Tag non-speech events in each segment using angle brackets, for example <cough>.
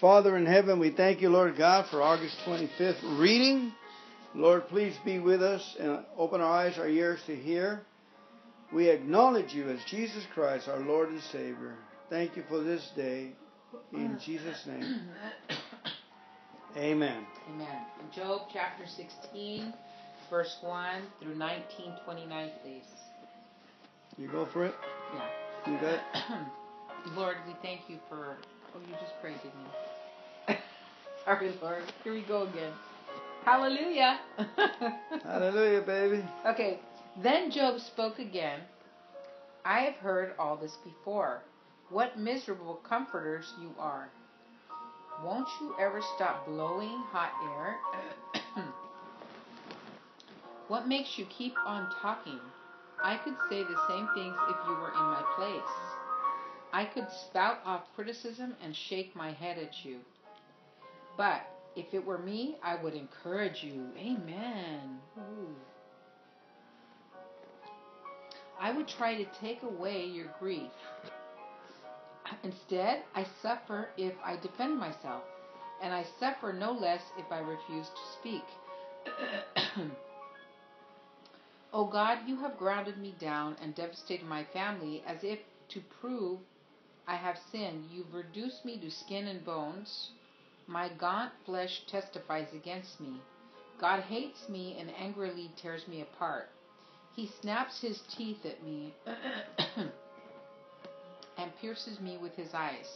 Father in heaven, we thank you, Lord God, for August 25th reading. Lord, please be with us and open our eyes, our ears to hear. We acknowledge you as Jesus Christ, our Lord and Savior. Thank you for this day. In Jesus' name. <coughs> Amen. Amen. Job chapter 16, verse 1 through 19, 29, please. You go for it? Yeah. You got it? <coughs> Lord, we thank you for. Oh, you just prayed, didn't you? <laughs> Sorry, Lord. Here we go again. Hallelujah. <laughs> Hallelujah, baby. Okay. Then Job spoke again. I have heard all this before. What miserable comforters you are. Won't you ever stop blowing hot air? <clears throat> what makes you keep on talking? I could say the same things if you were in my place. I could spout off criticism and shake my head at you. But if it were me, I would encourage you. Amen. Ooh. I would try to take away your grief. Instead, I suffer if I defend myself, and I suffer no less if I refuse to speak. <clears throat> O God, you have grounded me down and devastated my family as if to prove I have sinned. You've reduced me to skin and bones. My gaunt flesh testifies against me. God hates me and angrily tears me apart. He snaps his teeth at me <coughs> and pierces me with his eyes.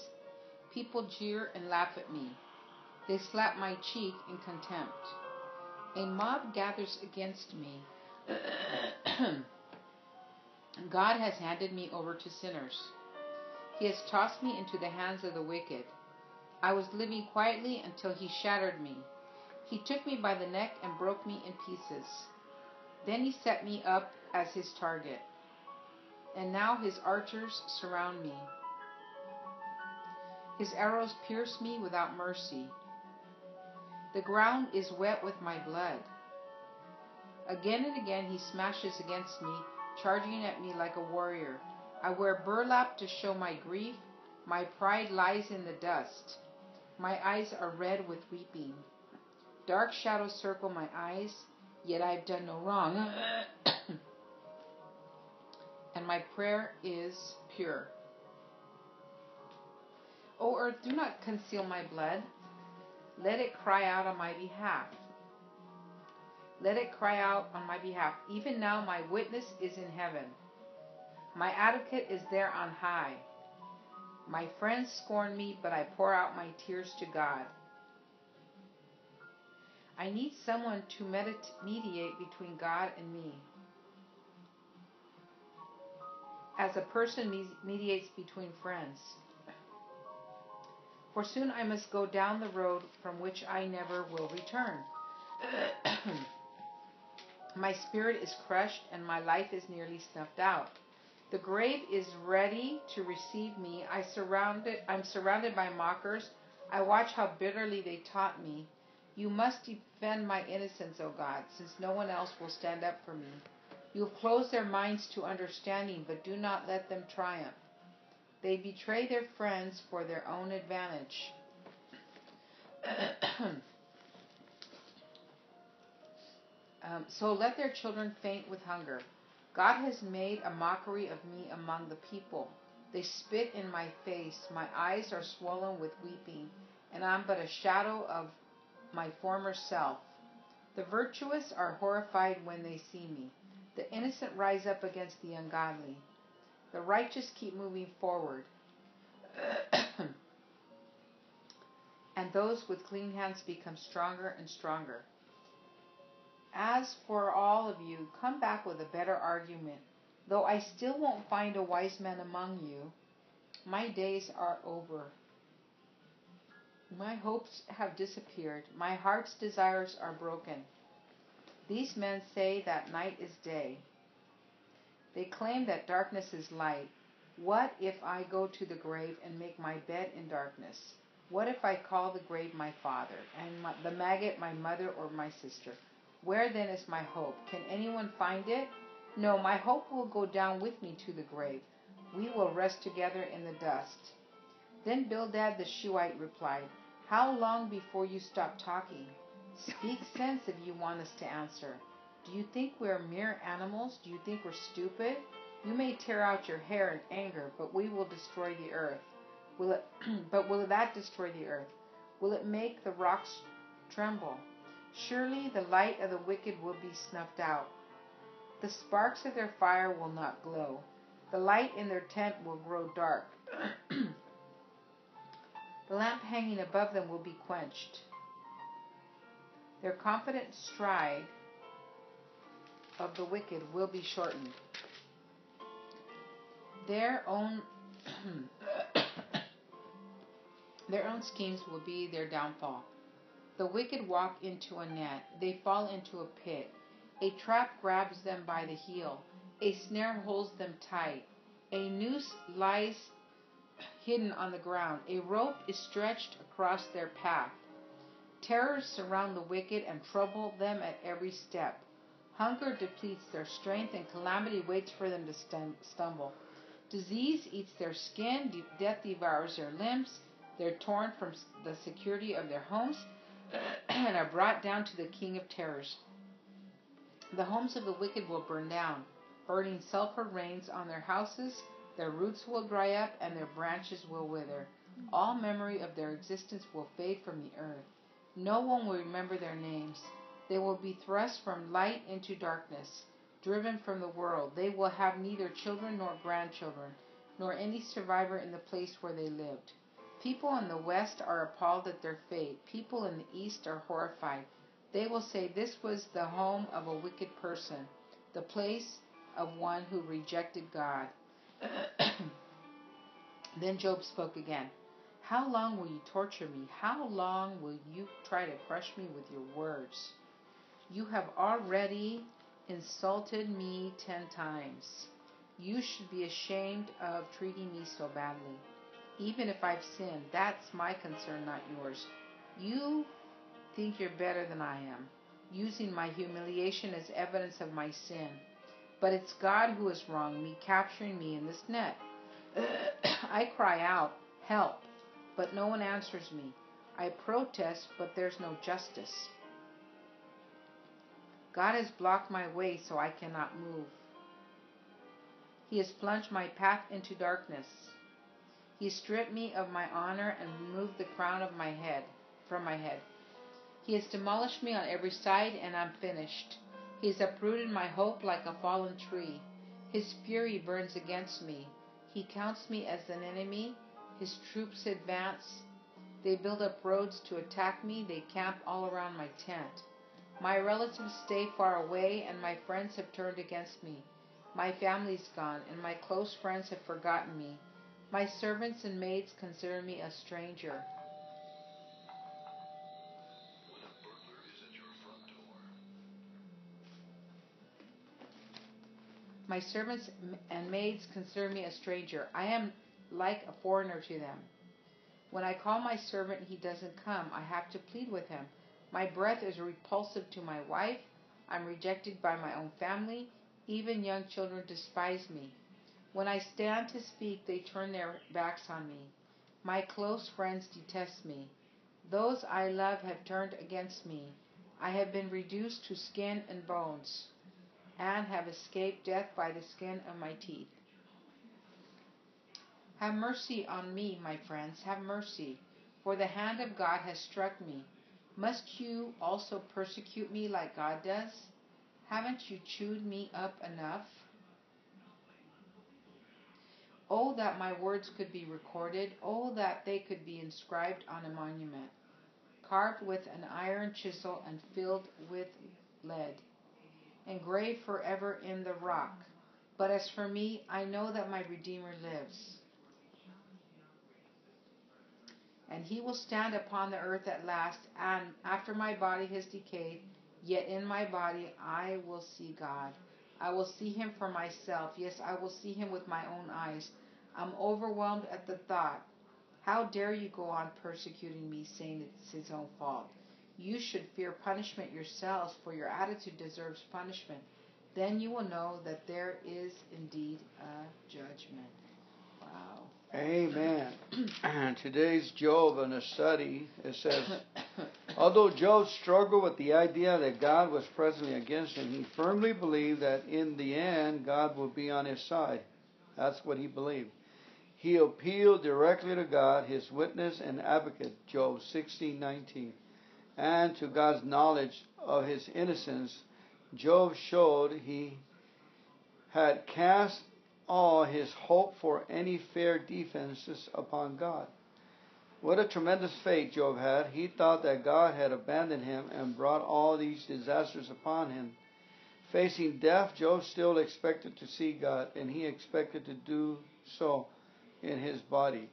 People jeer and laugh at me. They slap my cheek in contempt. A mob gathers against me. <coughs> God has handed me over to sinners. He has tossed me into the hands of the wicked. I was living quietly until he shattered me. He took me by the neck and broke me in pieces. Then he set me up as his target. And now his archers surround me. His arrows pierce me without mercy. The ground is wet with my blood. Again and again he smashes against me, charging at me like a warrior. I wear burlap to show my grief. My pride lies in the dust. My eyes are red with weeping. Dark shadows circle my eyes, yet I've done no wrong. <coughs> and my prayer is pure. O earth, do not conceal my blood. Let it cry out on my behalf. Let it cry out on my behalf. Even now, my witness is in heaven. My advocate is there on high. My friends scorn me, but I pour out my tears to God. I need someone to mediate between God and me. As a person mediates between friends. For soon I must go down the road from which I never will return. <clears throat> my spirit is crushed and my life is nearly snuffed out. The grave is ready to receive me. I surrounded, I'm surrounded by mockers. I watch how bitterly they taunt me. You must defend my innocence, O God, since no one else will stand up for me. You have closed their minds to understanding, but do not let them triumph. They betray their friends for their own advantage. <coughs> um, so let their children faint with hunger. God has made a mockery of me among the people. They spit in my face. My eyes are swollen with weeping, and I'm but a shadow of my former self. The virtuous are horrified when they see me. The innocent rise up against the ungodly. The righteous keep moving forward. <coughs> and those with clean hands become stronger and stronger. As for all of you, come back with a better argument. Though I still won't find a wise man among you, my days are over. My hopes have disappeared. My heart's desires are broken. These men say that night is day. They claim that darkness is light. What if I go to the grave and make my bed in darkness? What if I call the grave my father, and the maggot my mother or my sister? Where then is my hope? Can anyone find it? No, my hope will go down with me to the grave. We will rest together in the dust. Then Bildad the Shuhite replied, How long before you stop talking? Speak <laughs> sense if you want us to answer. Do you think we're mere animals? Do you think we're stupid? You may tear out your hair in anger, but we will destroy the earth. Will it <clears throat> but will that destroy the earth? Will it make the rocks tremble? Surely the light of the wicked will be snuffed out. The sparks of their fire will not glow. The light in their tent will grow dark. <clears throat> the lamp hanging above them will be quenched. Their confident stride of the wicked will be shortened. Their own <clears throat> their own schemes will be their downfall. The wicked walk into a net, they fall into a pit. A trap grabs them by the heel, a snare holds them tight. A noose lies hidden on the ground, a rope is stretched across their path. Terrors surround the wicked and trouble them at every step. Hunger depletes their strength, and calamity waits for them to stumble. Disease eats their skin, death devours their limbs. They're torn from the security of their homes <clears throat> and are brought down to the king of terrors. The homes of the wicked will burn down. Burning sulfur rains on their houses. Their roots will dry up and their branches will wither. All memory of their existence will fade from the earth. No one will remember their names. They will be thrust from light into darkness, driven from the world. They will have neither children nor grandchildren, nor any survivor in the place where they lived. People in the west are appalled at their fate. People in the east are horrified. They will say, This was the home of a wicked person, the place of one who rejected God. <coughs> then Job spoke again. How long will you torture me? How long will you try to crush me with your words? You have already insulted me ten times. You should be ashamed of treating me so badly. Even if I've sinned, that's my concern, not yours. You think you're better than I am, using my humiliation as evidence of my sin. But it's God who has wronged me, capturing me in this net. <coughs> I cry out, Help, but no one answers me. I protest, but there's no justice. God has blocked my way so I cannot move. He has plunged my path into darkness. He stripped me of my honor and removed the crown of my head from my head. He has demolished me on every side and I'm finished. He has uprooted my hope like a fallen tree. His fury burns against me. He counts me as an enemy. His troops advance. They build up roads to attack me. They camp all around my tent. My relatives stay far away, and my friends have turned against me. My family's gone, and my close friends have forgotten me. My servants and maids consider me a stranger. My servants and maids consider me a stranger. I am like a foreigner to them. When I call my servant, he doesn't come. I have to plead with him. My breath is repulsive to my wife. I'm rejected by my own family. Even young children despise me. When I stand to speak, they turn their backs on me. My close friends detest me. Those I love have turned against me. I have been reduced to skin and bones, and have escaped death by the skin of my teeth. Have mercy on me, my friends, have mercy, for the hand of God has struck me. Must you also persecute me like God does? Haven't you chewed me up enough? Oh, that my words could be recorded. Oh, that they could be inscribed on a monument, carved with an iron chisel and filled with lead, engraved forever in the rock. But as for me, I know that my Redeemer lives. And he will stand upon the earth at last, and after my body has decayed, yet in my body I will see God. I will see him for myself. Yes, I will see him with my own eyes. I'm overwhelmed at the thought. How dare you go on persecuting me, saying it's his own fault? You should fear punishment yourselves, for your attitude deserves punishment. Then you will know that there is indeed a judgment. Amen. <clears throat> Today's Job in a study, it says, although Job struggled with the idea that God was presently against him, he firmly believed that in the end God would be on his side. That's what he believed. He appealed directly to God, his witness and advocate, Job 16:19, and to God's knowledge of his innocence. Job showed he had cast all his hope for any fair defenses upon God. What a tremendous faith Job had. He thought that God had abandoned him and brought all these disasters upon him. Facing death, Job still expected to see God, and he expected to do so in his body.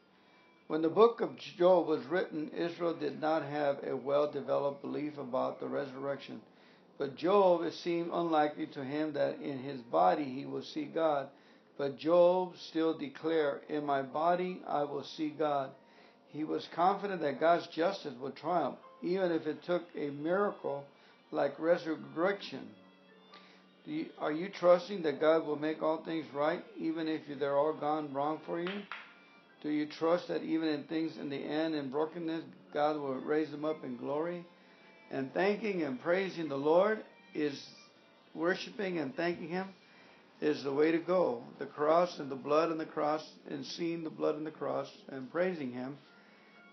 When the book of Job was written, Israel did not have a well developed belief about the resurrection. But Job, it seemed unlikely to him that in his body he would see God. But Job still declared, In my body I will see God. He was confident that God's justice would triumph, even if it took a miracle like resurrection. You, are you trusting that God will make all things right, even if they're all gone wrong for you? Do you trust that even in things in the end and brokenness, God will raise them up in glory? And thanking and praising the Lord is worshiping and thanking Him is the way to go. The cross and the blood and the cross and seeing the blood and the cross and praising Him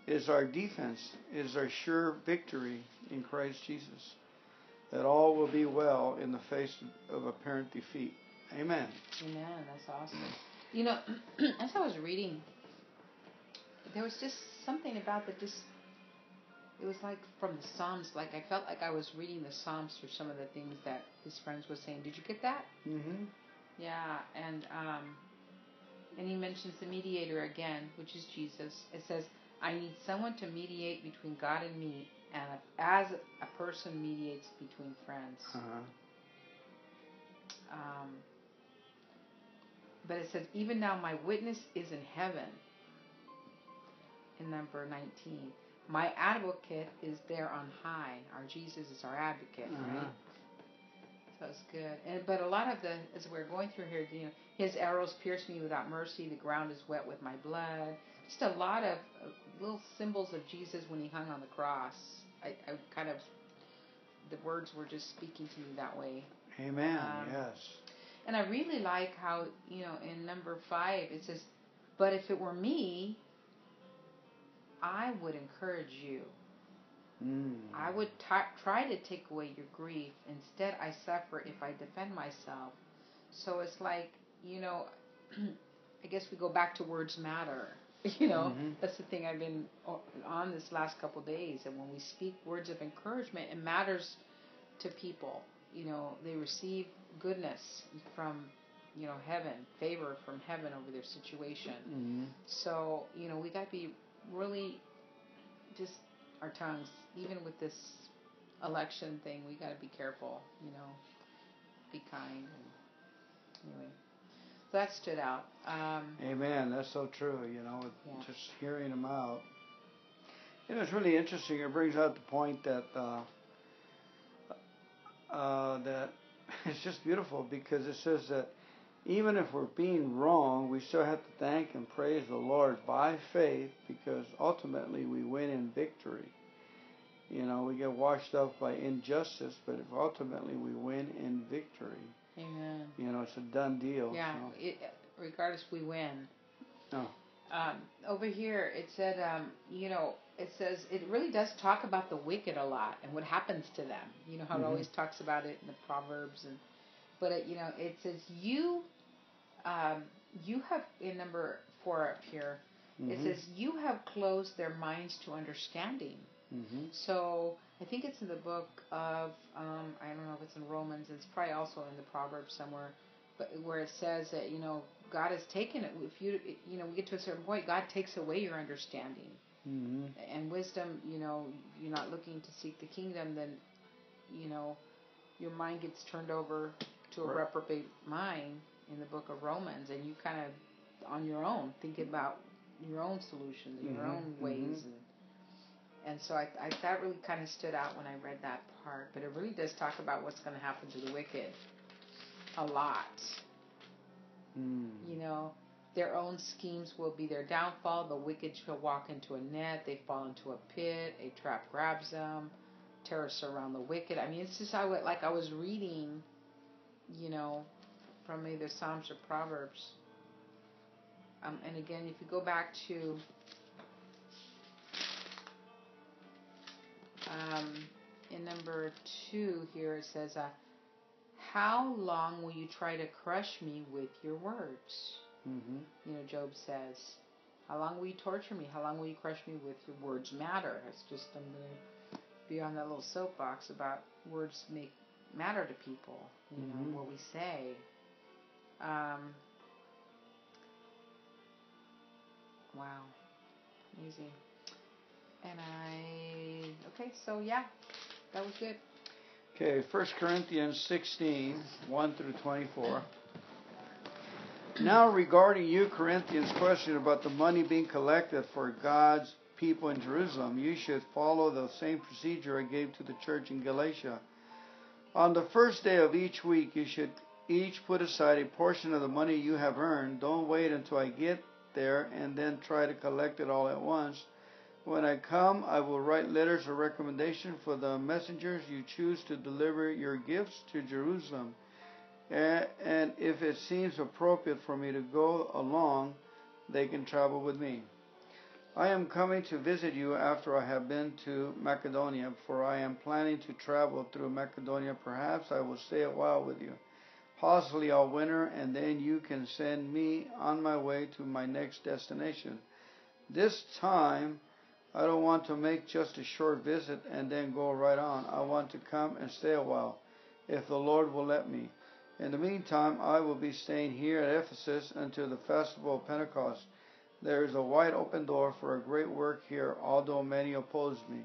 is our defense, is our sure victory in Christ Jesus. That all will be well in the face of apparent defeat. Amen. Amen. That's awesome. You know, <clears throat> as I was reading, there was just something about the just. It was like from the Psalms. Like I felt like I was reading the Psalms through some of the things that his friends were saying. Did you get that? Mm-hmm. Yeah, and um, and he mentions the mediator again, which is Jesus. It says, "I need someone to mediate between God and me, and as a person mediates between friends." Uh-huh. Um, but it says, "Even now, my witness is in heaven." In number nineteen, my advocate is there on high. Our Jesus is our advocate, Uh-huh. right? It's good. And but a lot of the as we're going through here, you know, his arrows pierce me without mercy. The ground is wet with my blood. Just a lot of uh, little symbols of Jesus when he hung on the cross. I, I kind of the words were just speaking to me that way. Amen. Um, yes. And I really like how you know in number five it says, "But if it were me, I would encourage you." Mm. I would t- try to take away your grief. Instead, I suffer if I defend myself. So it's like, you know, <clears throat> I guess we go back to words matter. <laughs> You know, Mhm. that's the thing I've been on this last couple days. And when we speak words of encouragement, it matters to people. You know, they receive goodness from, you know, heaven, favor from heaven over their situation. Mhm. So, you know, we got to be really just our tongues, even with this election thing, we got to be careful, you know, be kind. And anyway, so that stood out. Um, Amen. That's so true. You know, Yeah. just hearing them out. You know, it's really interesting. It brings out the point that uh, uh, that <laughs> it's just beautiful because it says that even if we're being wrong, we still have to thank and praise the Lord by faith because ultimately we win in victory. You know, we get washed up by injustice, but if ultimately we win in victory, amen. you know, it's a done deal. Yeah, so. it, regardless, we win. Oh. Um, over here, it said, um, you know, it says it really does talk about the wicked a lot and what happens to them. You know how Mhm. it always talks about it in the proverbs and, but it, you know, it says you, um, you have in number four up here. It Mhm. says you have closed their minds to understanding. Mhm. So I think it's in the book of um, I don't know if it's in Romans. It's probably also in the Proverbs somewhere, but where it says that you know God has taken it. If you you know we get to a certain point, God takes away your understanding Mhm. and wisdom. You know you're not looking to seek the kingdom, then you know your mind gets turned over to a Right. reprobate mind in the book of Romans, and you kind of on your own think about your own solutions, and your own ways, mhm. and and so I, I that really kind of stood out when I read that part. But it really does talk about what's going to happen to the wicked a lot. Mm. You know, Their own schemes will be their downfall. The wicked shall walk into a net. They fall into a pit. A trap grabs them. Terror surround the wicked. I mean, it's just I would, like I was reading, you know, from either Psalms or Proverbs. Um, and again, if you go back to um, in number two here, it says, uh, "How long will you try to crush me with your words?" Mm-hmm. You know, Job says, How long will you torture me? How long will you crush me with your words matter? It's just, I'm going to be on that little soapbox about words make matter to people, you know, Mhm. what we say. Um, wow. Easy. And I, okay, so yeah, that was good. Okay, 1 Corinthians 16, 1 through 24. Now, regarding you, Corinthians, question about the money being collected for God's people in Jerusalem, you should follow the same procedure I gave to the church in Galatia. On the first day of each week, you should each put aside a portion of the money you have earned. Don't wait until I get there and then try to collect it all at once. When I come, I will write letters of recommendation for the messengers you choose to deliver your gifts to Jerusalem. And if it seems appropriate for me to go along, they can travel with me. I am coming to visit you after I have been to Macedonia, for I am planning to travel through Macedonia. Perhaps I will stay a while with you, possibly all winter, and then you can send me on my way to my next destination. This time, I don't want to make just a short visit and then go right on. I want to come and stay a while, if the Lord will let me. In the meantime, I will be staying here at Ephesus until the festival of Pentecost. There is a wide open door for a great work here, although many oppose me.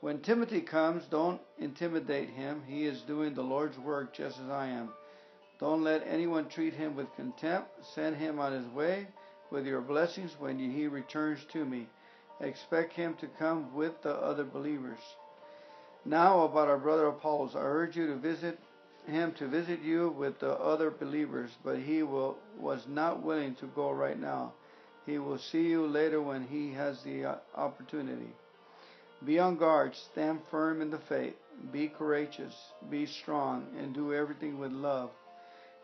When Timothy comes, don't intimidate him. He is doing the Lord's work just as I am. Don't let anyone treat him with contempt. Send him on his way with your blessings when he returns to me. Expect him to come with the other believers. Now about our brother Apollos, I urge you to visit him to visit you with the other believers, but he will, was not willing to go right now. He will see you later when he has the uh, opportunity. Be on guard, stand firm in the faith, be courageous, be strong, and do everything with love.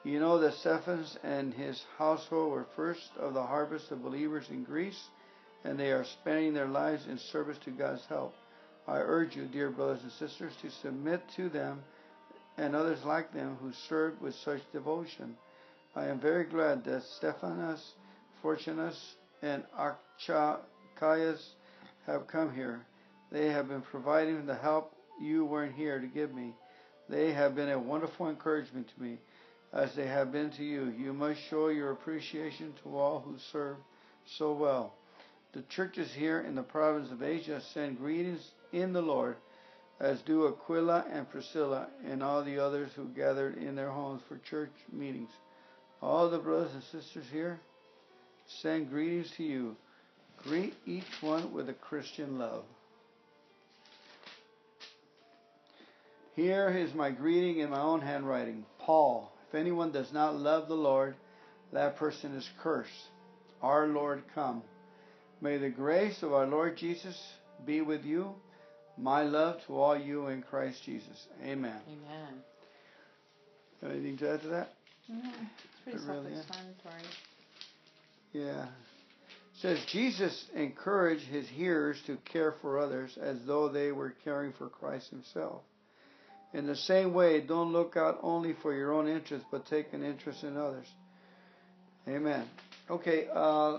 You know that Stephanas and his household were first of the harvest of believers in Greece, and they are spending their lives in service to God's help. I urge you, dear brothers and sisters, to submit to them and others like them who served with such devotion. I am very glad that Stephanas, Fortunus, and Archias have come here. They have been providing the help you weren't here to give me. They have been a wonderful encouragement to me, as they have been to you. You must show your appreciation to all who serve so well. The churches here in the province of Asia send greetings in the Lord as do Aquila and Priscilla and all the others who gathered in their homes for church meetings. All the brothers and sisters here send greetings to you. Greet each one with a Christian love. Here is my greeting in my own handwriting. Paul, if anyone does not love the Lord, that person is cursed. Our Lord come. May the grace of our Lord Jesus be with you. My love to all you in Christ Jesus. Amen. Amen. Anything to add to that? Mm, it's pretty It self-explanatory. Yeah. It says Jesus encouraged his hearers to care for others as though they were caring for Christ himself. In the same way, don't look out only for your own interest, but take an interest in others. Amen. Okay, uh,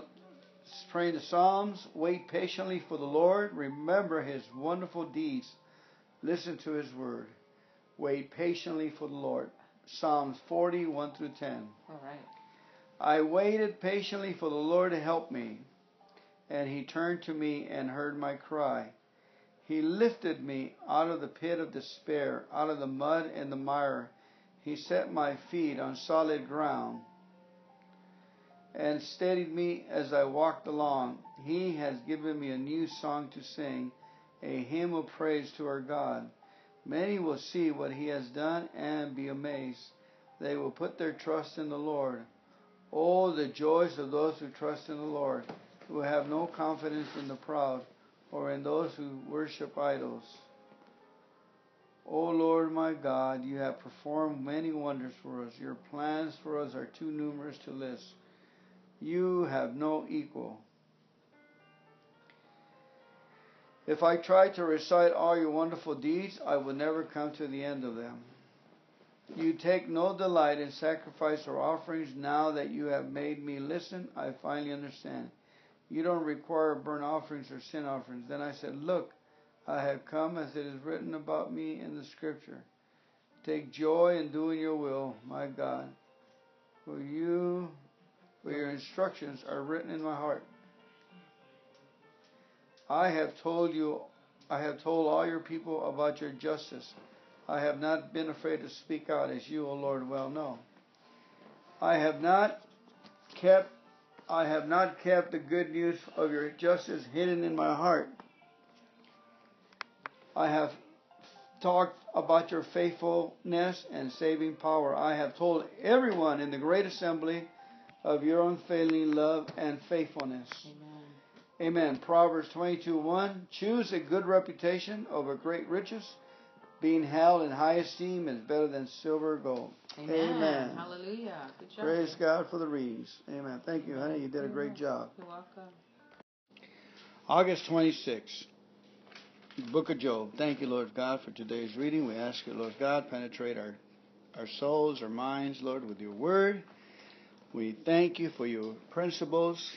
praying the Psalms. Wait patiently for the Lord. Remember his wonderful deeds. Listen to his word. Wait patiently for the Lord. Psalms 40, 1 through 10. All right. I waited patiently for the Lord to help me, and he turned to me and heard my cry. He lifted me out of the pit of despair, out of the mud and the mire. He set my feet on solid ground and steadied me as I walked along. He has given me a new song to sing, a hymn of praise to our God. Many will see what he has done and be amazed. They will put their trust in the Lord. Oh, the joys of those who trust in the Lord, who have no confidence in the proud or in those who worship idols. O Lord my God, you have performed many wonders for us. Your plans for us are too numerous to list. You have no equal. If I tried to recite all your wonderful deeds, I would never come to the end of them. You take no delight in sacrifice or offerings. Now that you have made me listen, I finally understand. You don't require burnt offerings or sin offerings. Then I said, Look, I have come as it is written about me in the scripture. Take joy in doing your will, my God. For you, for your instructions are written in my heart. I have told you, I have told all your people about your justice. I have not been afraid to speak out, as you, O Lord, well know. I have not kept, I have not kept the good news of your justice hidden in my heart. I have talked about your faithfulness and saving power. I have told everyone in the great assembly of your unfailing love and faithfulness. Amen. Amen. Proverbs 22 1 Choose a good reputation over great riches. Being held in high esteem is better than silver or gold. Amen. Amen. Hallelujah. Good job. Praise God for the readings. Amen. Thank you, honey. You did a great job. You're welcome. August 26th. Book of Job. Thank you, Lord God, for today's reading. We ask you, Lord God, penetrate our, our souls, our minds, Lord, with your word. We thank you for your principles.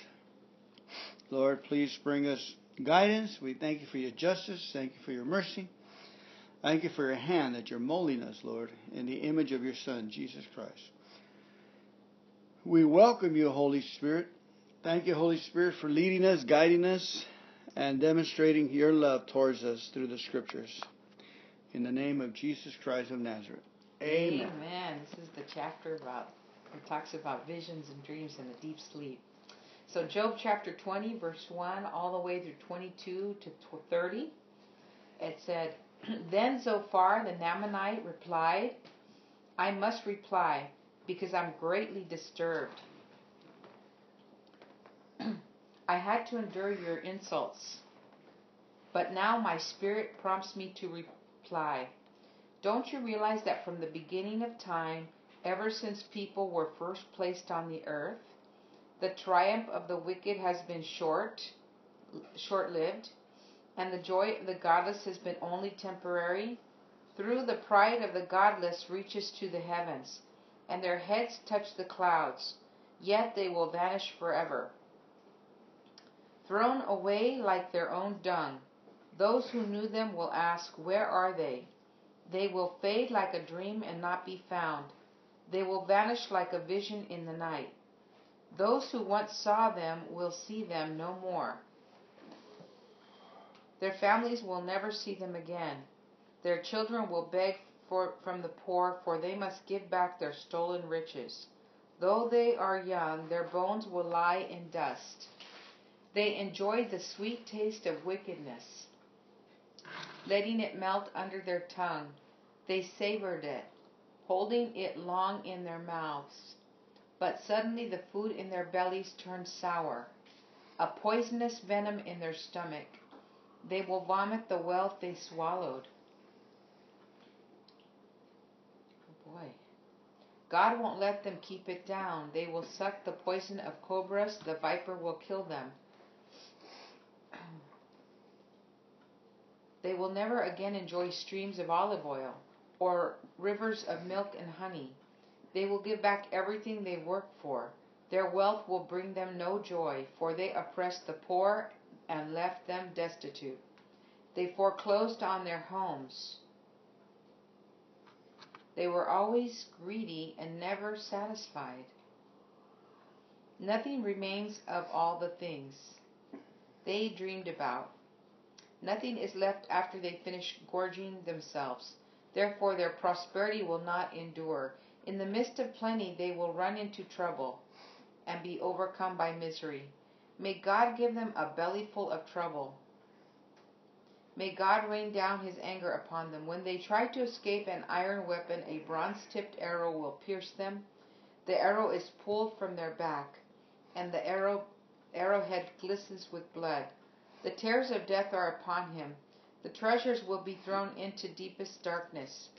Lord, please bring us guidance. We thank you for your justice. Thank you for your mercy. Thank you for your hand that you're molding us, Lord, in the image of your Son, Jesus Christ. We welcome you, Holy Spirit. Thank you, Holy Spirit, for leading us, guiding us, and demonstrating your love towards us through the Scriptures. In the name of Jesus Christ of Nazareth. Amen. Amen. This is the chapter about, it talks about visions and dreams and a deep sleep. So, Job chapter 20, verse 1, all the way through 22 to 30, it said, <clears throat> then Zophar the Naamathite replied, I must reply because I'm greatly disturbed. <clears throat> I had to endure your insults, but now my spirit prompts me to reply. Don't you realize that from the beginning of time, ever since people were first placed on the earth, the triumph of the wicked has been short, short-lived, and the joy of the godless has been only temporary? Through the pride of the godless reaches to the heavens, and their heads touch the clouds, yet they will vanish forever. Thrown away like their own dung, those who knew them will ask, Where are they? They will fade like a dream and not be found. They will vanish like a vision in the night. Those who once saw them will see them no more. Their families will never see them again. Their children will beg for, from the poor, for they must give back their stolen riches. Though they are young, their bones will lie in dust. They enjoyed the sweet taste of wickedness, letting it melt under their tongue. They savored it, holding it long in their mouths. But suddenly the food in their bellies turned sour, a poisonous venom in their stomach. They will vomit the wealth they swallowed. Oh boy. God won't let them keep it down. They will suck the poison of cobras. The viper will kill them. <clears throat> They will never again enjoy streams of olive oil or rivers of milk and honey. They will give back everything they worked for. Their wealth will bring them no joy, for they oppress the poor and left them destitute. They foreclosed on their homes. They were always greedy and never satisfied. Nothing remains of all the things they dreamed about. Nothing is left after they finish gorging themselves. Therefore, their prosperity will not endure. In the midst of plenty, they will run into trouble and be overcome by misery. May God give them a bellyful of trouble. May God rain down his anger upon them. When they try to escape an iron weapon, a bronze tipped arrow will pierce them. The arrow is pulled from their back, and the arrow arrowhead glistens with blood. The terrors of death are upon him. The treasures will be thrown into deepest darkness.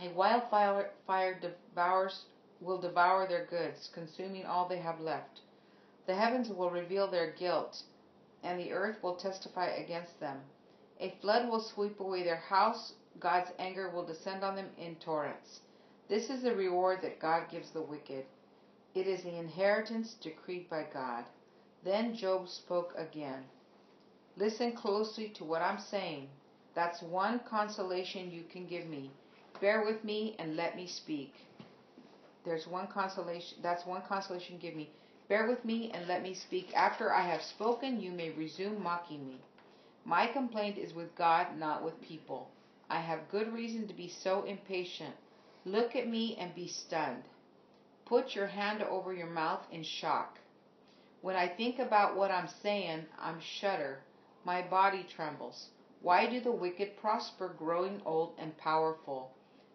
A wildfire fire devours will devour their goods, consuming all they have left. The heavens will reveal their guilt, and the earth will testify against them. A flood will sweep away their house, God's anger will descend on them in torrents. This is the reward that God gives the wicked. It is the inheritance decreed by God. Then Job spoke again. Listen closely to what I'm saying. That's one consolation you can give me. Bear with me and let me speak. There's one consolation. That's one consolation give me. Bear with me and let me speak. After I have spoken, you may resume mocking me. My complaint is with God, not with people. I have good reason to be so impatient. Look at me and be stunned. Put your hand over your mouth in shock. When I think about what I'm saying, I'm shudder. My body trembles. Why do the wicked prosper, growing old and powerful?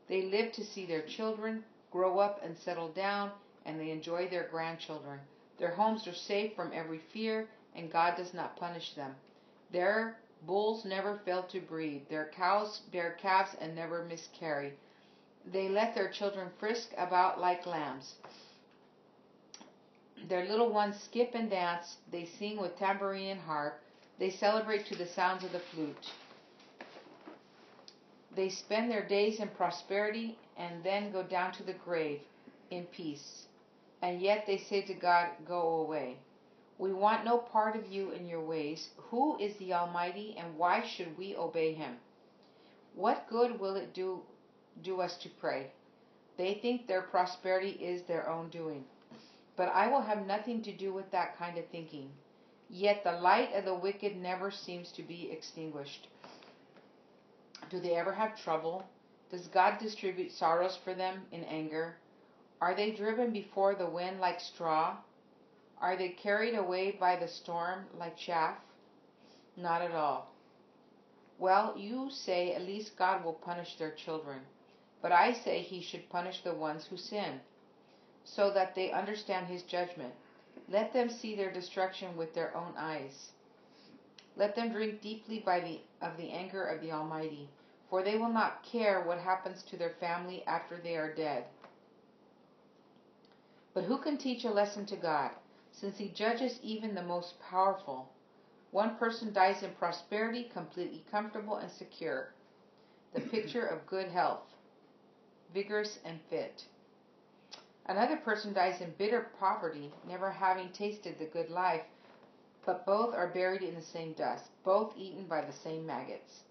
They live to see their children grow up and settle down, and they enjoy their grandchildren. Their homes are safe from every fear, and God does not punish them. Their bulls never fail to breed. Their cows bear calves and never miscarry. They let their children frisk about like lambs. Their little ones skip and dance. They sing with tambourine and harp. They celebrate to the sounds of the flute. They spend their days in prosperity and then go down to the grave in peace. And yet they say to God, Go away. We want no part of you in your ways. Who is the Almighty, and why should we obey him? What good will it do, do us to pray? They think their prosperity is their own doing. But I will have nothing to do with that kind of thinking. Yet the light of the wicked never seems to be extinguished. Do they ever have trouble? Does God distribute sorrows for them in anger? Are they driven before the wind like straw? Are they carried away by the storm like chaff? Not at all. Well, you say at least God will punish their children. But I say he should punish the ones who sin, so that they understand his judgment. Let them see their destruction with their own eyes. Let them drink deeply by the, of the anger of the Almighty, for they will not care what happens to their family after they are dead. But who can teach a lesson to God? since he judges even the most powerful. One person dies in prosperity, completely comfortable and secure. The <clears throat> picture of good health, vigorous and fit. Another person dies in bitter poverty, never having tasted the good life, but both are buried in the same dust, both eaten by the same maggots.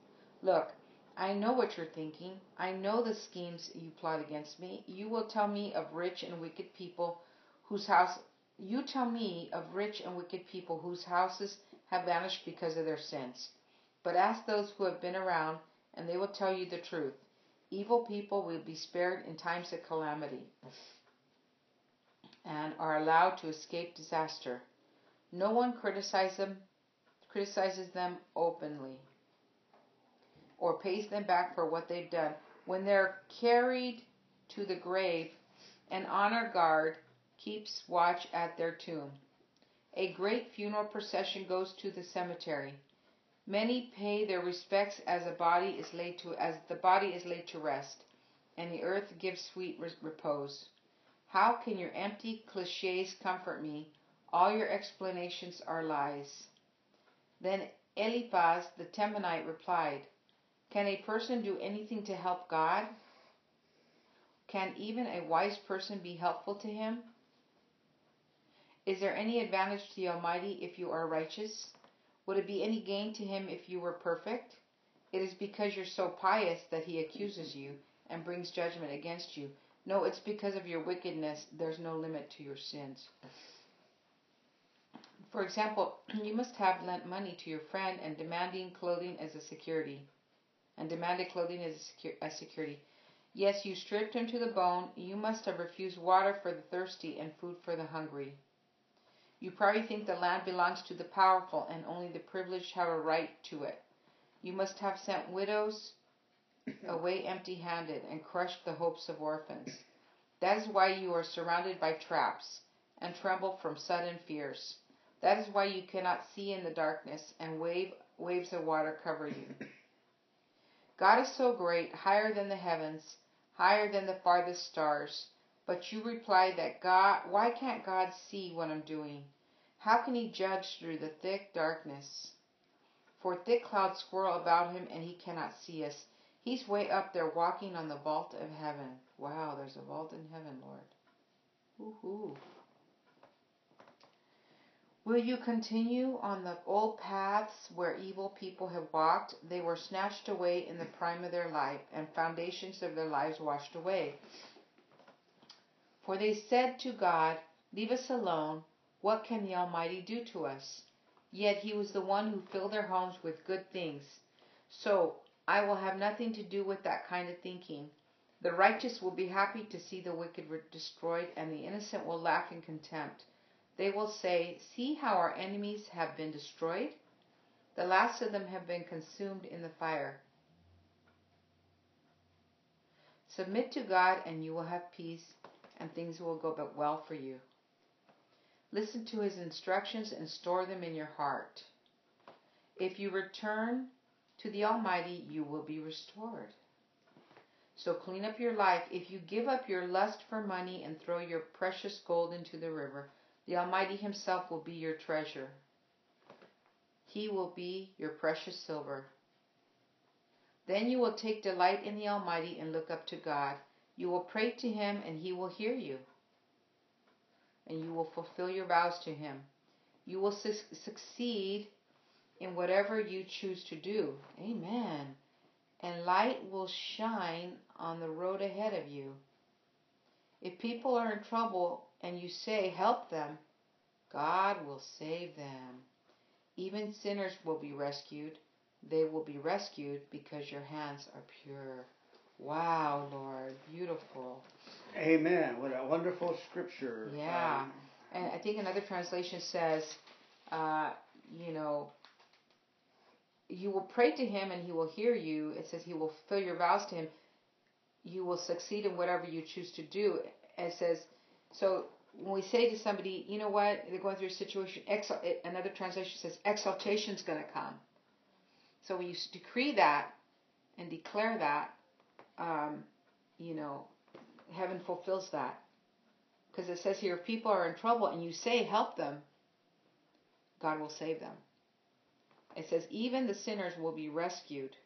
Look, I know what you're thinking. I know the schemes you plot against me. You will tell me of rich and wicked people whose house you tell me of rich and wicked people whose houses have vanished because of their sins. But ask those who have been around, and they will tell you the truth. Evil people will be spared in times of calamity and are allowed to escape disaster. No one criticizes them, criticizes them openly or pays them back for what they've done. When they're carried to the grave, an honor guard keeps watch at their tomb. A great funeral procession goes to the cemetery. Many pay their respects as a body is laid to as the body is laid to rest, and the earth gives sweet repose. How can your empty cliches comfort me? All your explanations are lies. Then Eliphaz the Temanite replied, Can a person do anything to help God? Can even a wise person be helpful to him? Is there any advantage to the Almighty if you are righteous? Would it be any gain to him if you were perfect? It is because you're so pious that he accuses you and brings judgment against you. No, it's because of your wickedness. There's no limit to your sins. For example, <clears throat> you must have lent money to your friend and demanding clothing as a security. And demanded clothing as a security. Yes, you stripped him to the bone. You must have refused water for the thirsty and food for the hungry. You probably think the land belongs to the powerful and only the privileged have a right to it. You must have sent widows <coughs> away empty handed and crushed the hopes of orphans. That is why you are surrounded by traps and tremble from sudden fears. That is why you cannot see in the darkness, and wave, waves of water cover you. <coughs> God is so great, higher than the heavens, higher than the farthest stars. But you reply that God, why can't God see what I'm doing? How can he judge through the thick darkness? For thick clouds swirl about him and he cannot see us. He's way up there walking on the vault of heaven. Wow, there's a vault in heaven, Lord. Woohoo. Will you continue on the old paths where evil people have walked? They were snatched away in the prime of their life, and foundations of their lives washed away. For they said to God, Leave us alone. What can the Almighty do to us? Yet He was the one who filled their homes with good things. So I will have nothing to do with that kind of thinking. The righteous will be happy to see the wicked destroyed, and the innocent will laugh in contempt. They will say, See how our enemies have been destroyed? The last of them have been consumed in the fire. Submit to God, and you will have peace, and things will go but well for you. Listen to his instructions and store them in your heart. If you return to the Almighty, you will be restored. So clean up your life. If you give up your lust for money and throw your precious gold into the river, the Almighty Himself will be your treasure. He will be your precious silver. Then you will take delight in the Almighty and look up to God. You will pray to Him and He will hear you. And you will fulfill your vows to Him. You will su- succeed in whatever you choose to do. Amen. And light will shine on the road ahead of you. If people are in trouble, and you say, Help them, God will save them. Even sinners will be rescued. They will be rescued because your hands are pure. Wow, Lord, beautiful. Amen. What a wonderful scripture. Yeah. Um, and I think another translation says, uh, you know, you will pray to him and he will hear you. It says he will fulfill your vows to him. You will succeed in whatever you choose to do. It says, so when we say to somebody, you know what, they're going through a situation, exal- another translation says exaltation is going to come. So when you decree that and declare that, um, you know, heaven fulfills that. Because it says here, if people are in trouble and you say, help them, God will save them. It says, even the sinners will be rescued.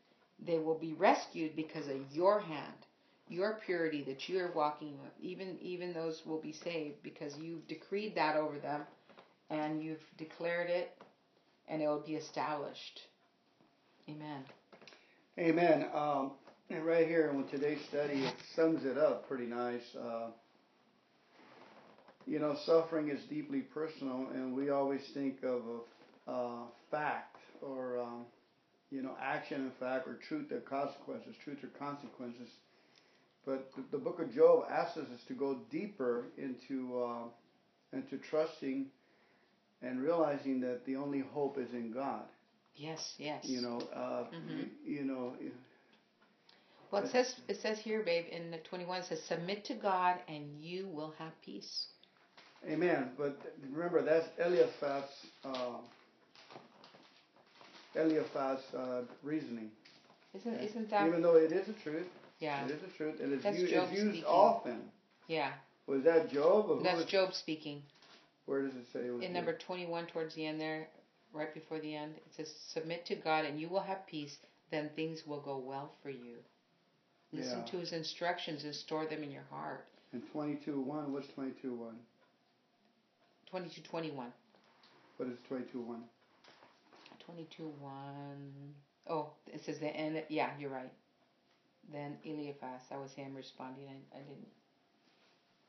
They will be rescued because of your hand your purity that you are walking with, even even those will be saved because you've decreed that over them and you've declared it and it will be established. Amen. Amen. Um, and right here in today's study, it sums it up pretty nice. Uh, you know, suffering is deeply personal, and we always think of a uh, fact or, um, you know, action and fact or truth or consequences, truth or consequences. But the, the book of Job asks us to go deeper into uh, into trusting and realizing that the only hope is in God. Yes, yes. You know, uh, mm-hmm. you, know. Well, it says it says here, babe, in the twenty one, it says, "Submit to God, and you will have peace." Amen. But remember, that's Eliphaz's uh, Eliphaz's uh, reasoning. Isn't isn't that? Even though it is a truth, yeah. It is the truth. And it's, That's used, Job it's used speaking. often. Yeah. Was that Job? Or That's was, Job speaking. Where does it say? It In number 21, towards the end there, right before the end, it says, Submit to God and you will have peace, then things will go well for you. Listen yeah. to his instructions and store them in your heart. And 22 1, what's 22 1? 22 21. What is 22 1? 22 1. Oh, it says the end. Yeah, you're right. Then Eliphaz, that was him responding. I, I didn't.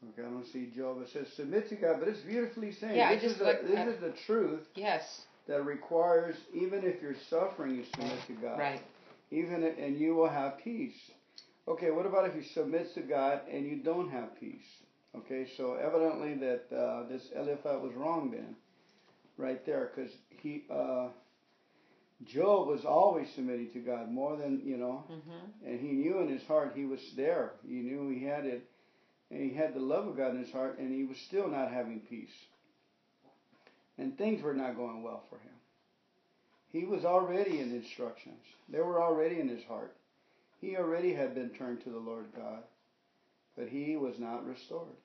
Okay, I don't see Job. It says submit to God, but it's beautifully saying. Yeah, this I just is looked, this I, is the truth. Yes. That requires even if you're suffering, you submit to God. Right. Even and you will have peace. Okay, what about if you submit to God and you don't have peace? Okay, so evidently that uh, this Eliphaz was wrong then, right there, because he uh, Job was always submitting to God more than, you know, mm-hmm. and he knew in his heart he was there. He knew he had it. and he had the love of God in his heart, and he was still not having peace. And things were not going well for him. He was already in instructions, they were already in his heart. He already had been turned to the Lord God, but he was not restored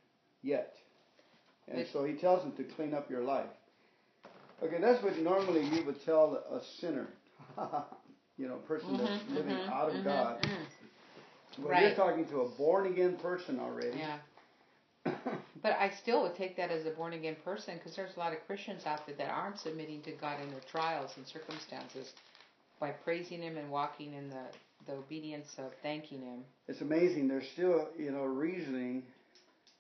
yet. And so he tells him to clean up your life. Okay, that's what normally you would tell a sinner, <laughs> you know, a person Mhm, that's living mhm, out of mhm, God. mhm. Well, Right. you're talking to a born again person already. Yeah. <laughs> But I still would take that as a born again person because there's a lot of Christians out there that aren't submitting to God in their trials and circumstances by praising Him and walking in the, the obedience of thanking Him. it's amazing. There's still, you know, reasoning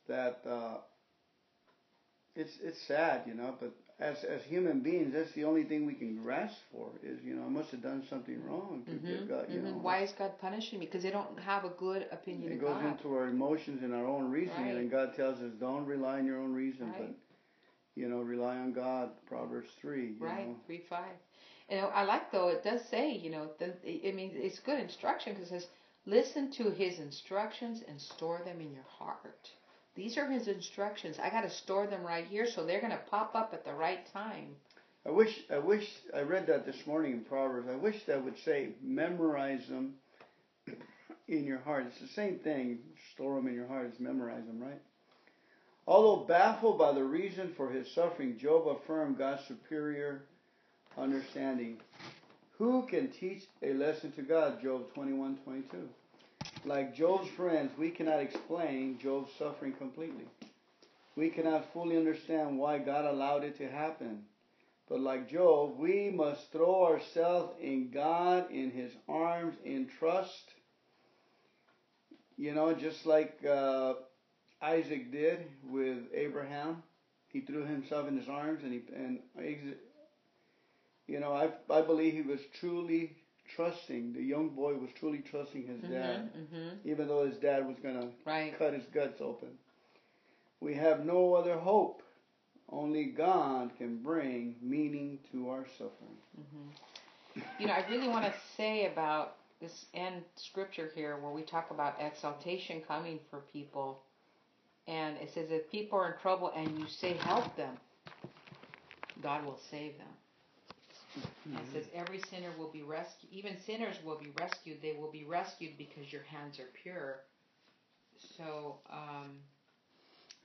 that uh, it's it's sad, you know. But as as human beings, that's the only thing we can grasp for is, you know, I must have done something wrong to hmm God, you know. Why is God punishing me? Because they don't have a good opinion It goes God. into our emotions and our own reasoning, Right. and God tells us, don't rely on your own reason, Right. but you know, rely on God. Proverbs three. You Right, Know? three five. And I like though it does say, you know, the, I mean it's good instruction because it says listen to His instructions and store them in your heart. These are His instructions. I got to store them right here so they're gonna pop up at the right time. I wish I wish I read that this morning in Proverbs. I wish that would say memorize them in your heart. It's the same thing. Store them in your heart. It's memorize them, right? Although baffled by the reason for his suffering, Job affirmed God's superior understanding. Who can teach a lesson to God? Job 21, 22. Like Job's friends, we cannot explain Job's suffering completely. We cannot fully understand why God allowed it to happen. But like Job, we must throw ourselves in God, in His arms, in trust. You know, just like uh, Isaac did with Abraham, he threw himself in his arms, and he and you know, I I believe he was truly trusting. The young boy was truly trusting his dad, Mm-hmm. even though his dad was gonna Right. cut his guts open. We have no other hope. Only God can bring meaning to our suffering. hmm You know, I really want to say about this end scripture here where we talk about exaltation coming for people. And it says, if people are in trouble and you say, help them, God will save them. And it says, every sinner will be rescued. Even sinners will be rescued. They will be rescued because your hands are pure. So, um,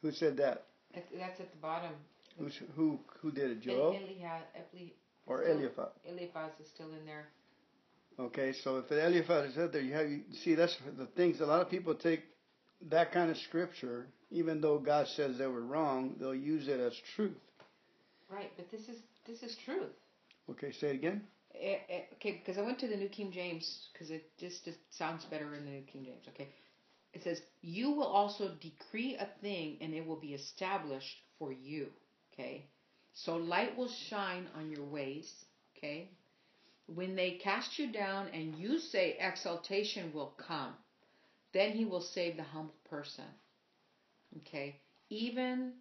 Who said that? that's at the bottom. Who's, who who did it? And Job Eliha- Eli- or still- Eliphaz? Eliphaz is still in there. Okay, so if Eliphaz is out there, you have you see that's the things. A lot of people take that kind of scripture, even though God says they were wrong, they'll use it as truth. Right, but this is this is truth. Okay, say it again. Eh, eh, okay, because I went to the New King James because it just it sounds better in the New King James. Okay, it says, "You will also decree a thing, and it will be established for you." Okay, so light will shine on your ways. Okay, when they cast you down, and you say exaltation will come, then He will save the humble person. Okay, even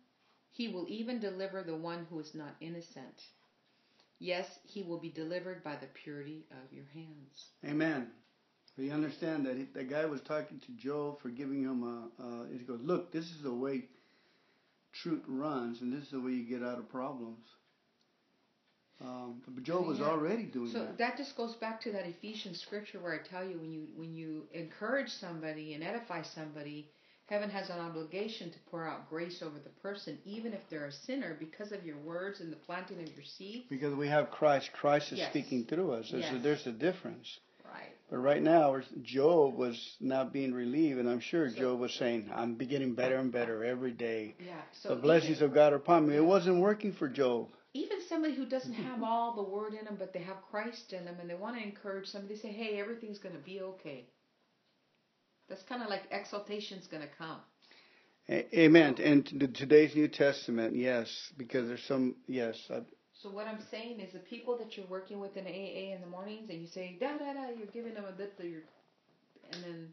He will even deliver the one who is not innocent. Yes, he will be delivered by the purity of your hands. Amen. We understand that he, the guy was talking to Job for giving him a. Uh, he goes, "Look, this is the way truth runs, and this is the way you get out of problems." Um, but Job was Yeah. already doing So that. that just goes back to that Ephesians scripture where I tell you when you when you encourage somebody and edify somebody, heaven has an obligation to pour out grace over the person, even if they're a sinner, because of your words and the planting of your seed. Because we have Christ, Christ is Yes. speaking through us. There's, a, Yes. there's a difference. Right. But right now, Job was not being relieved, and I'm sure So- Job was saying, "I'm getting better and better every day. Yeah. So the blessings even, of God are upon me." It wasn't working for Job. even somebody who doesn't <laughs> have all the word in them, but they have Christ in them, and they want to encourage somebody, they say, "Hey, everything's going to be okay." That's kind of like exaltation's going to come. A- Amen. And to today's New Testament, yes, because there's some, yes, I, So what I'm saying is the people that you're working with in AA in the mornings and you say da da da, you're giving them a bit that you're, and then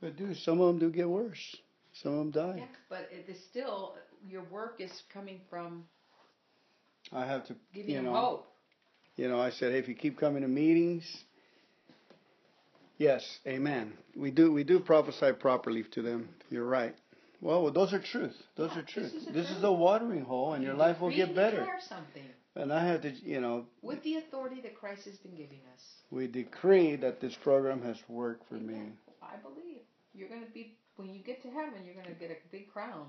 but do some of them do get worse. Some of them die. yeah, but it is still your work is coming from I have to, giving you them know, hope. you know, I said, hey, if you keep coming to meetings, yes, amen. We do, we do prophesy properly to them. You're right. Well, those are truth. Those Yeah, are truth. this is a This is a watering hole, and your life will get better. something And I have to, you know, with the authority that Christ has been giving us. we decree that this program has worked for me. I believe you're going to be when you get to heaven, you're going to get a big crown.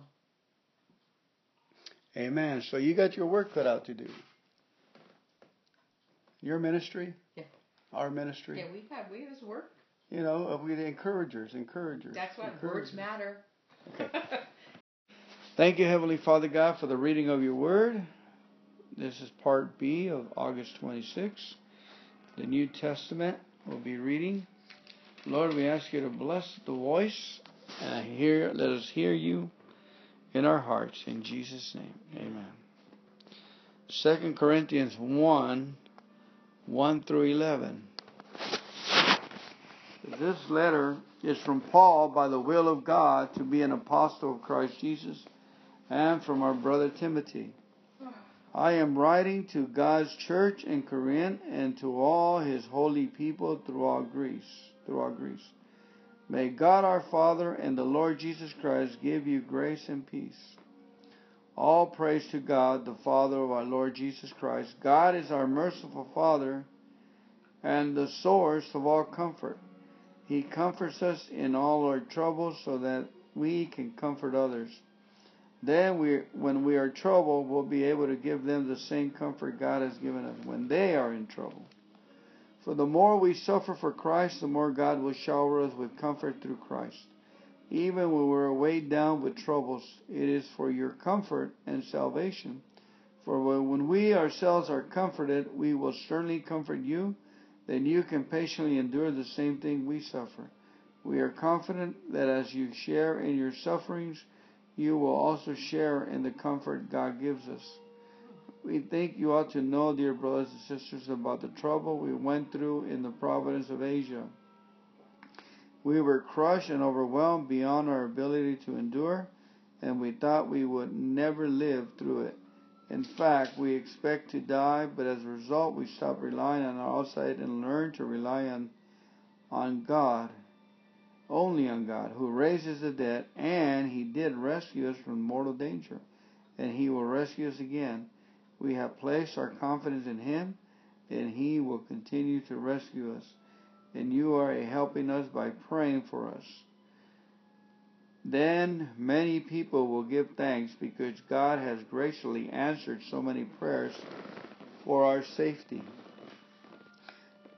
Amen. So you got your work cut out to do. Your ministry, Yeah. Our ministry. Yeah, we got we was work. You know, uh, we the encouragers, encouragers. That's why encouragers. words matter. Okay. <laughs> Thank you, Heavenly Father God, for the reading of your word. This is part B of August 26. The New Testament will be reading. Lord, we ask you to bless the voice and hear, let us hear you in our hearts. In Jesus' name, amen. 2 Corinthians 1 1 through 11. This letter is from Paul by the will of God to be an apostle of Christ Jesus and from our brother Timothy. I am writing to God's church in Corinth and to all his holy people throughout Greece, throughout Greece. May God our Father and the Lord Jesus Christ give you grace and peace. All praise to God, the Father of our Lord Jesus Christ. God is our merciful Father and the source of all comfort. He comforts us in all our troubles so that we can comfort others. Then, we, when we are troubled, we'll be able to give them the same comfort God has given us when they are in trouble. For the more we suffer for Christ, the more God will shower us with comfort through Christ. Even when we're weighed down with troubles, it is for your comfort and salvation. For when we ourselves are comforted, we will certainly comfort you then you can patiently endure the same thing we suffer. We are confident that as you share in your sufferings, you will also share in the comfort God gives us. We think you ought to know, dear brothers and sisters, about the trouble we went through in the province of Asia. We were crushed and overwhelmed beyond our ability to endure, and we thought we would never live through it. In fact, we expect to die, but as a result, we stop relying on our outside and learn to rely on, on God, only on God, who raises the dead, and He did rescue us from mortal danger, and He will rescue us again. We have placed our confidence in Him, and He will continue to rescue us. And you are helping us by praying for us. Then many people will give thanks because God has graciously answered so many prayers for our safety.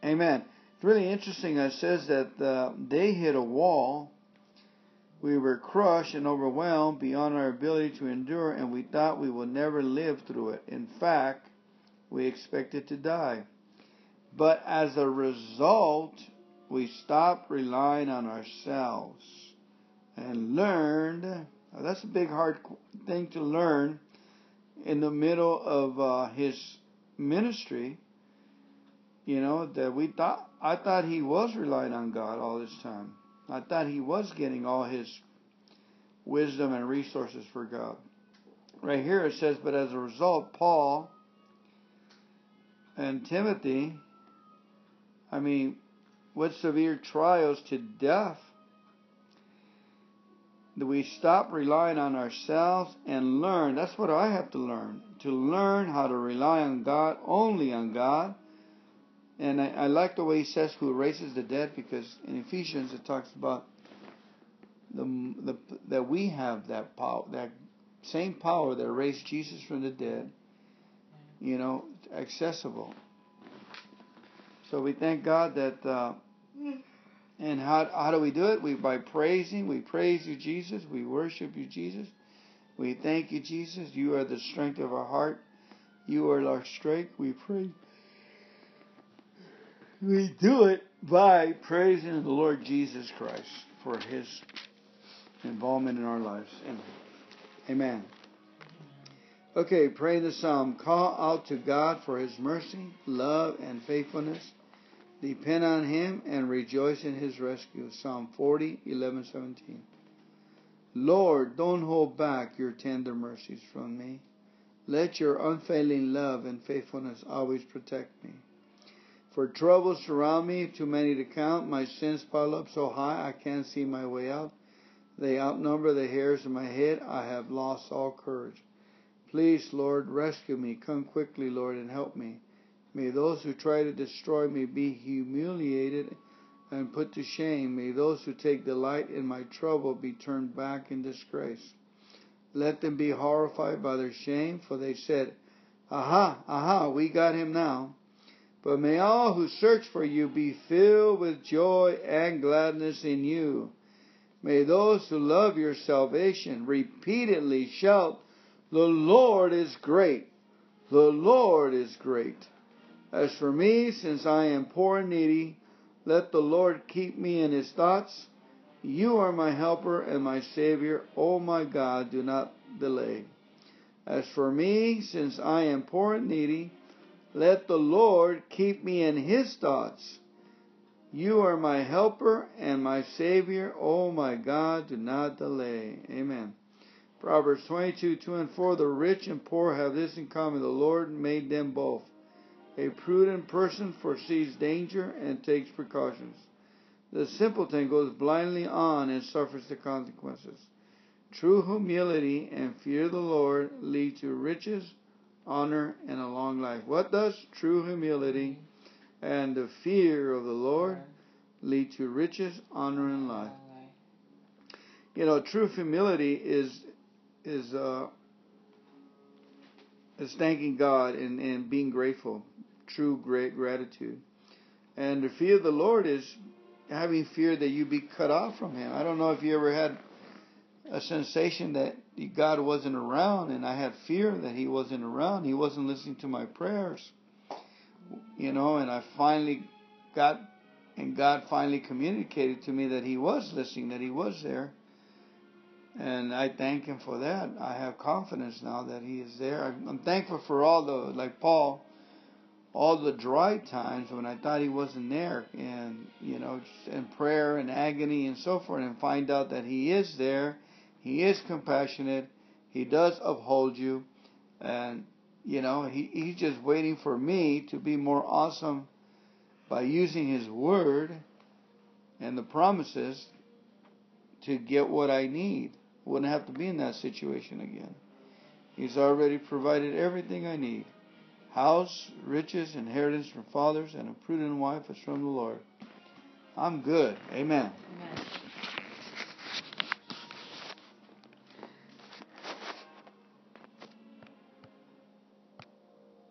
Amen. It's really interesting. It says that uh, they hit a wall. We were crushed and overwhelmed beyond our ability to endure, and we thought we would never live through it. In fact, we expected to die. But as a result, we stopped relying on ourselves and learned. That's a big, hard thing to learn in the middle of uh, his ministry. You know that we thought I thought he was relying on God all this time. I thought he was getting all his wisdom and resources for God. Right here it says, but as a result, Paul and Timothy, I mean, with severe trials to death, that we stop relying on ourselves and learn. That's what I have to learn. To learn how to rely on God, only on God. And I, I like the way he says who raises the dead because in Ephesians it talks about the, the that we have that power, that same power that raised Jesus from the dead, you know, accessible. So we thank God that uh, and how, how do we do it? We by praising. We praise you, Jesus. We worship you, Jesus. We thank you, Jesus. You are the strength of our heart. You are our strength. We pray. We do it by praising the Lord Jesus Christ for his involvement in our lives. Amen. Okay, pray the psalm. Call out to God for his mercy, love, and faithfulness. Depend on him and rejoice in his rescue. Psalm 40, 11, 17. Lord, don't hold back your tender mercies from me. Let your unfailing love and faithfulness always protect me. For troubles surround me, too many to count. My sins pile up so high I can't see my way out. They outnumber the hairs of my head. I have lost all courage. Please, Lord, rescue me. Come quickly, Lord, and help me. May those who try to destroy me be humiliated and put to shame. May those who take delight in my trouble be turned back in disgrace. Let them be horrified by their shame, for they said, Aha, aha, we got him now. But may all who search for you be filled with joy and gladness in you. May those who love your salvation repeatedly shout, The Lord is great! The Lord is great! As for me, since I am poor and needy, let the Lord keep me in his thoughts. You are my helper and my Savior. O oh my God, do not delay. As for me, since I am poor and needy, let the Lord keep me in his thoughts. You are my helper and my Savior. O oh my God, do not delay. Amen. Proverbs 22, 2 and 4. The rich and poor have this in common. The Lord made them both. A prudent person foresees danger and takes precautions. The simpleton goes blindly on and suffers the consequences. True humility and fear of the Lord lead to riches, honor, and a long life. What does true humility and the fear of the Lord lead to riches, honor, and life. You know, true humility is is uh, is thanking God and, and being grateful, true great gratitude. And the fear of the Lord is having fear that you be cut off from Him. I don't know if you ever had a sensation that God wasn't around, and I had fear that He wasn't around. He wasn't listening to my prayers you know, and I finally got, and God finally communicated to me that He was listening, that He was there. And I thank Him for that. I have confidence now that He is there. I'm thankful for all the, like Paul, all the dry times when I thought He wasn't there, and, you know, in prayer and agony and so forth, and find out that He is there. He is compassionate. He does uphold you. And you know, he, he's just waiting for me to be more awesome by using his word and the promises to get what I need. Wouldn't have to be in that situation again. He's already provided everything I need. House, riches, inheritance from fathers, and a prudent wife is from the Lord. I'm good. Amen. Amen.